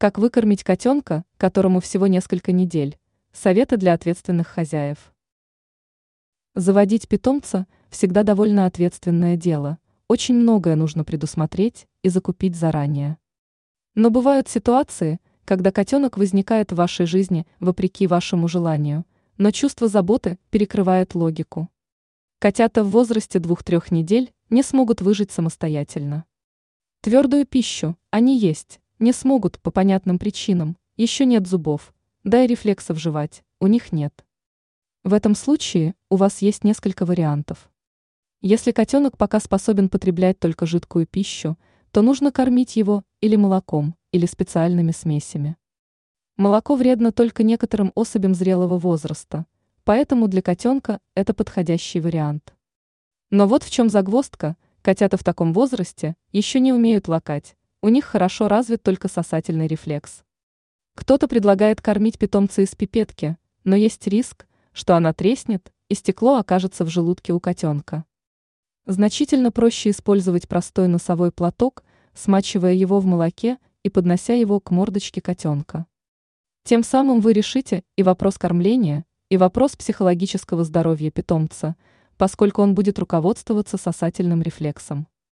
Как выкормить котенка, которому всего несколько недель? Советы для ответственных хозяев. Заводить питомца всегда довольно ответственное дело. Очень многое нужно предусмотреть и закупить заранее. Но бывают ситуации, когда котенок возникает в вашей жизни вопреки вашему желанию, но чувство заботы перекрывает логику. Котята в возрасте 2-3 недель не смогут выжить самостоятельно. Твердую пищу они есть не смогут по понятным причинам, еще нет зубов, да и рефлексов жевать у них нет. В этом случае у вас есть несколько вариантов. Если котенок пока способен потреблять только жидкую пищу, то нужно кормить его или молоком, или специальными смесями. Молоко вредно только некоторым особям зрелого возраста, поэтому для котенка это подходящий вариант. Но вот в чем загвоздка, котята в таком возрасте еще не умеют лакать, у них хорошо развит только сосательный рефлекс. Кто-то предлагает кормить питомца из пипетки, но есть риск, что она треснет, и стекло окажется в желудке у котенка. Значительно проще использовать простой носовой платок, смачивая его в молоке и поднося его к мордочке котенка. Тем самым вы решите и вопрос кормления, и вопрос психологического здоровья питомца, поскольку он будет руководствоваться сосательным рефлексом.